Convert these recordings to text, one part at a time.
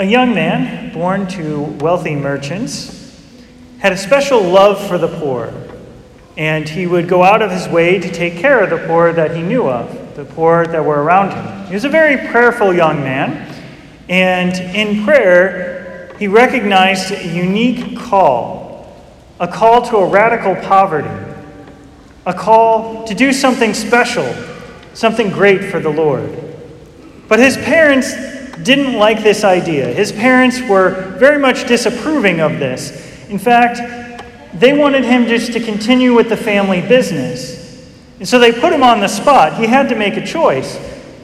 A young man, born to wealthy merchants, had a special love for the poor, and he would go out of his way to take care of the poor that he knew of, the poor that were around him. He was a very prayerful young man, and in prayer, he recognized a unique call, a call to a radical poverty, a call to do something special, something great for the Lord. But his parents didn't like this idea. His parents were very much disapproving of this. In fact, they wanted him just to continue with the family business. And so they put him on the spot. He had to make a choice.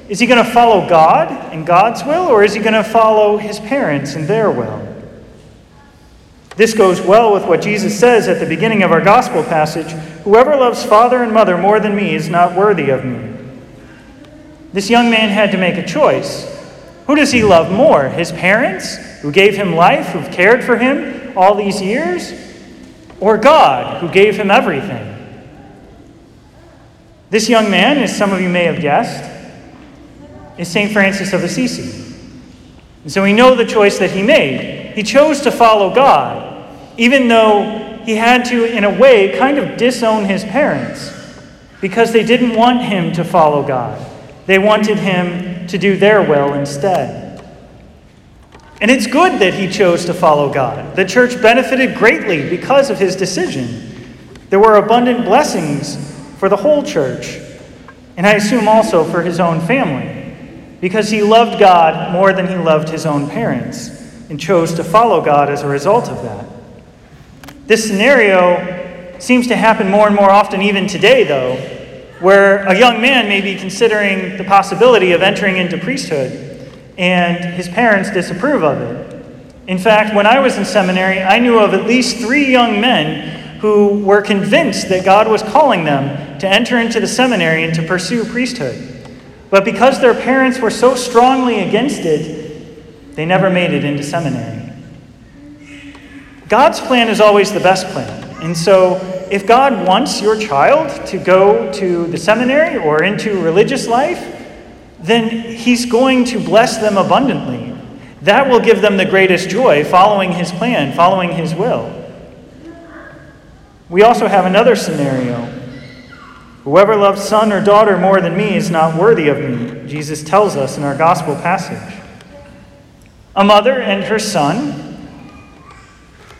Is he going to follow God and God's will, or is he going to follow his parents and their will? This goes well with what Jesus says at the beginning of our gospel passage Whoever loves father and mother more than me is not worthy of me. This young man had to make a choice. Who does he love more? His parents, who gave him life, who've cared for him all these years? Or God, who gave him everything? This young man, as some of you may have guessed, is St. Francis of Assisi. And so we know the choice that he made. He chose to follow God, even though he had to, in a way, kind of disown his parents because they didn't want him to follow God. They wanted him to do their will instead. And it's good that he chose to follow God. The church benefited greatly because of his decision. There were abundant blessings for the whole church, and I assume also for his own family, because he loved God more than he loved his own parents and chose to follow God as a result of that. This scenario seems to happen more and more often, even today, though, where a young man may be considering the possibility of entering into priesthood and his parents disapprove of it. In fact, when I was in seminary, I knew of at least three young men who were convinced that God was calling them to enter into the seminary and to pursue priesthood. But because their parents were so strongly against it, they never made it into seminary. God's plan is always the best plan. And so, if God wants your child to go to the seminary or into religious life, then He's going to bless them abundantly. That will give them the greatest joy, following His plan, following His will. We also have another scenario. Whoever loves son or daughter more than me is not worthy of me, Jesus tells us in our gospel passage. A mother and her son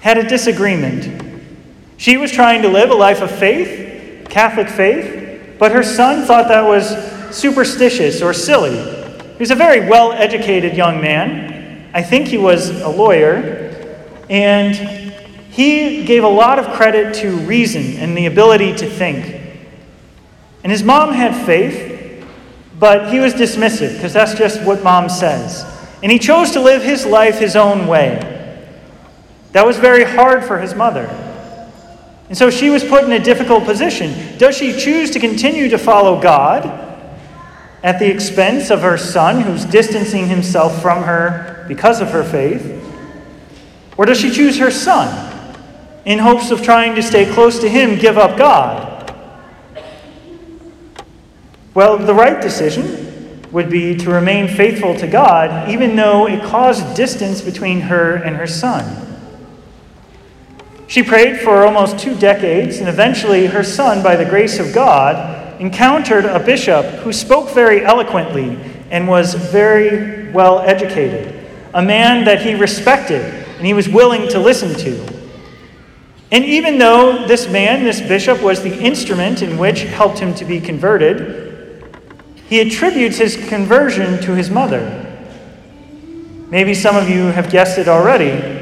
had a disagreement. She was trying to live a life of faith, Catholic faith, but her son thought that was superstitious or silly. He was a very well educated young man. I think he was a lawyer. And he gave a lot of credit to reason and the ability to think. And his mom had faith, but he was dismissive because that's just what mom says. And he chose to live his life his own way. That was very hard for his mother. And so she was put in a difficult position. Does she choose to continue to follow God at the expense of her son, who's distancing himself from her because of her faith? Or does she choose her son in hopes of trying to stay close to him, give up God? Well, the right decision would be to remain faithful to God, even though it caused distance between her and her son. She prayed for almost two decades, and eventually her son, by the grace of God, encountered a bishop who spoke very eloquently and was very well educated, a man that he respected and he was willing to listen to. And even though this man, this bishop, was the instrument in which helped him to be converted, he attributes his conversion to his mother. Maybe some of you have guessed it already.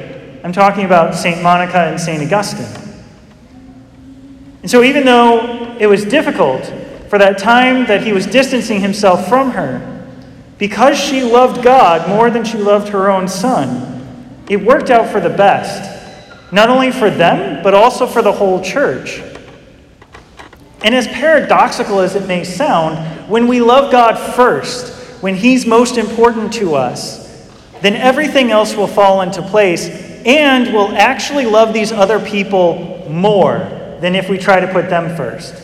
I'm talking about St. Monica and St. Augustine. And so, even though it was difficult for that time that he was distancing himself from her, because she loved God more than she loved her own son, it worked out for the best, not only for them, but also for the whole church. And as paradoxical as it may sound, when we love God first, when He's most important to us, then everything else will fall into place and will actually love these other people more than if we try to put them first.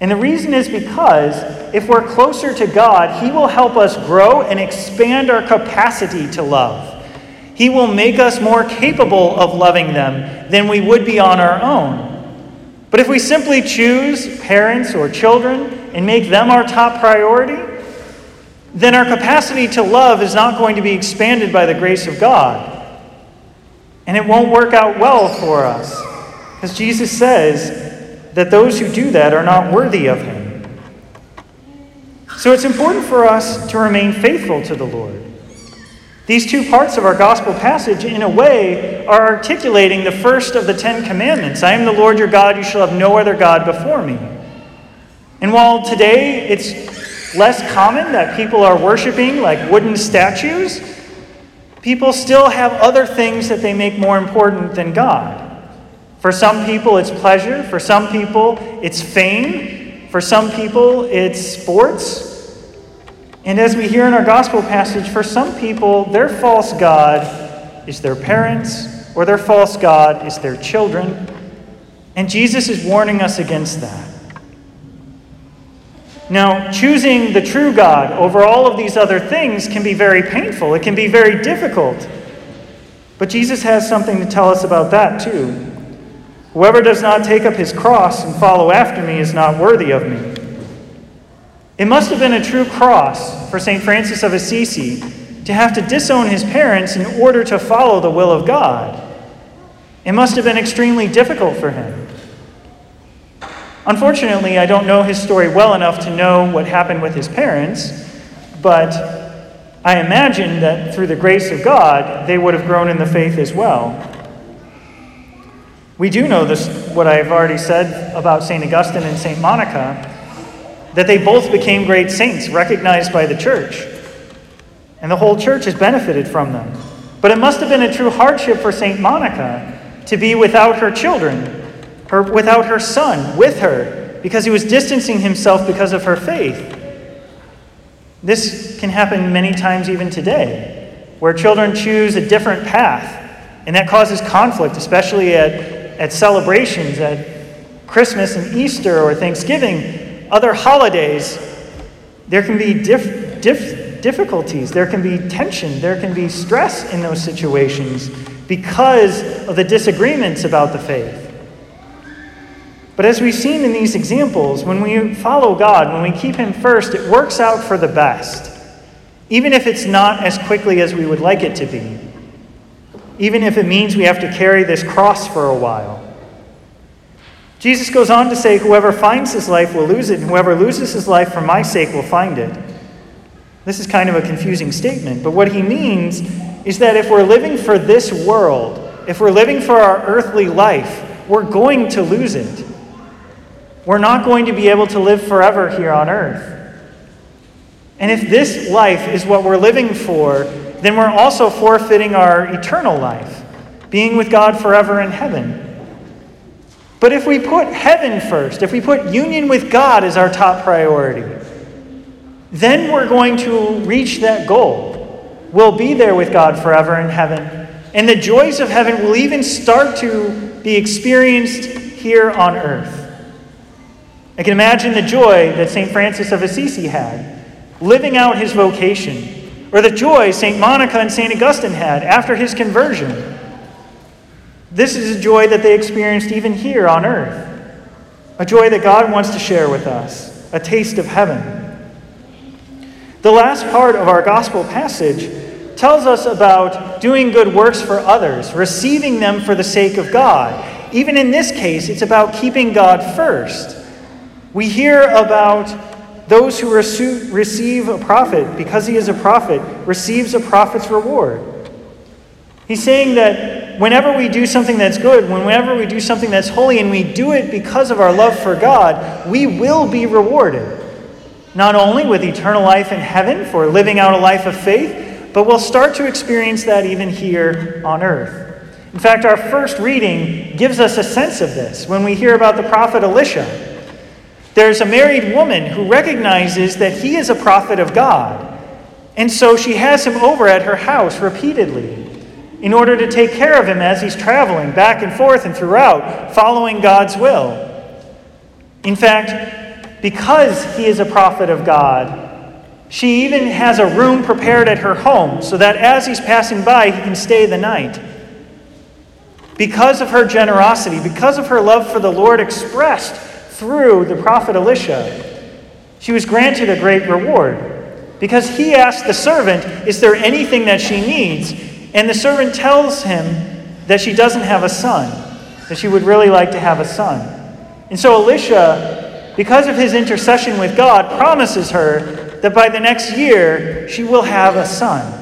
And the reason is because if we're closer to God, He will help us grow and expand our capacity to love. He will make us more capable of loving them than we would be on our own. But if we simply choose parents or children and make them our top priority, then our capacity to love is not going to be expanded by the grace of God. And it won't work out well for us. Because Jesus says that those who do that are not worthy of Him. So it's important for us to remain faithful to the Lord. These two parts of our gospel passage, in a way, are articulating the first of the Ten Commandments I am the Lord your God, you shall have no other God before me. And while today it's less common that people are worshiping like wooden statues, people still have other things that they make more important than God. For some people, it's pleasure. For some people, it's fame. For some people, it's sports. And as we hear in our gospel passage, for some people, their false God is their parents, or their false God is their children. And Jesus is warning us against that. Now, choosing the true God over all of these other things can be very painful, it can be very difficult. But Jesus has something to tell us about that, too. Whoever does not take up his cross and follow after me is not worthy of me. It must have been a true cross for St. Francis of Assisi to have to disown his parents in order to follow the will of God. It must have been extremely difficult for him. Unfortunately, I don't know his story well enough to know what happened with his parents, but I imagine that through the grace of God, they would have grown in the faith as well. We do know this, what I've already said about St. Augustine and St. Monica that they both became great saints, recognized by the church. And the whole church has benefited from them. But it must have been a true hardship for St. Monica to be without her children, her, without her son with her, because he was distancing himself because of her faith. This can happen many times even today, where children choose a different path, and that causes conflict, especially at, at celebrations, at Christmas and Easter or Thanksgiving other holidays, there can be dif- dif- difficulties, there can be tension, there can be stress in those situations because of the disagreements about the faith. But as we've seen in these examples, when we follow God, when we keep Him first, it works out for the best, even if it's not as quickly as we would like it to be, even if it means we have to carry this cross for a while. Jesus goes on to say, Whoever finds his life will lose it, and whoever loses his life for my sake will find it. This is kind of a confusing statement, but what he means is that if we're living for this world, if we're living for our earthly life, we're going to lose it. We're not going to be able to live forever here on earth. And if this life is what we're living for, then we're also forfeiting our eternal life, being with God forever in heaven. But if we put heaven first, if we put union with God as our top priority, then we're going to reach that goal. We'll be there with God forever in heaven. And the joys of heaven will even start to be experienced here on earth. I can imagine the joy that St. Francis of Assisi had, living out his vocation, or the joy St. Monica and St. Augustine had after his conversion this is a joy that they experienced even here on earth, a joy that God wants to share with us, a taste of heaven. The last part of our gospel passage tells us about doing good works for others, receiving them for the sake of God. Even in this case, it's about keeping God first. We hear about those who receive a prophet because he is a prophet, receives a prophet's reward. He's saying that whenever we do something that's good, whenever we do something that's holy, and we do it because of our love for God, we will be rewarded. Not only with eternal life in heaven for living out a life of faith, but we'll start to experience that even here on earth. In fact, our first reading gives us a sense of this when we hear about the prophet Elisha. There's a married woman who recognizes that he is a prophet of God, and so she has him over at her house repeatedly in order to take care of him as he's traveling back and forth and throughout, following God's will. In fact, because he is a prophet of God, She even has a room prepared at her home so that as he's passing by, he can stay the night. Because of her generosity, because of her love for the Lord expressed through the prophet Elisha, she was granted a great reward. Because he asked the servant, Is there anything that she needs? And the servant tells him that she doesn't have a son, that she would really like to have a son. And so Elisha, because of his intercession with God, promises her that by the next year she will have a son.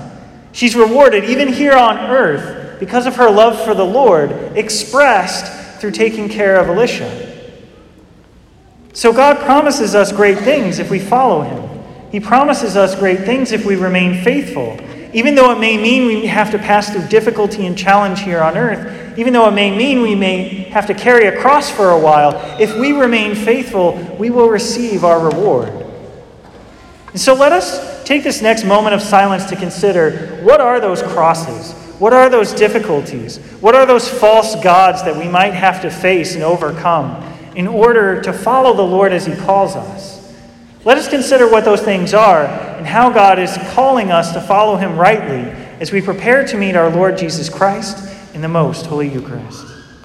She's rewarded, even here on earth, because of her love for the Lord, expressed through taking care of Elisha. So God promises us great things if we follow him. He promises us great things if we remain faithful. Even though it may mean we have to pass through difficulty and challenge here on earth, even though it may mean we may have to carry a cross for a while, if we remain faithful, we will receive our reward. And so let us take this next moment of silence to consider what are those crosses? What are those difficulties? What are those false gods that we might have to face and overcome in order to follow the Lord as He calls us? Let us consider what those things are and how God is calling us to follow Him rightly as we prepare to meet our Lord Jesus Christ in the most holy Eucharist.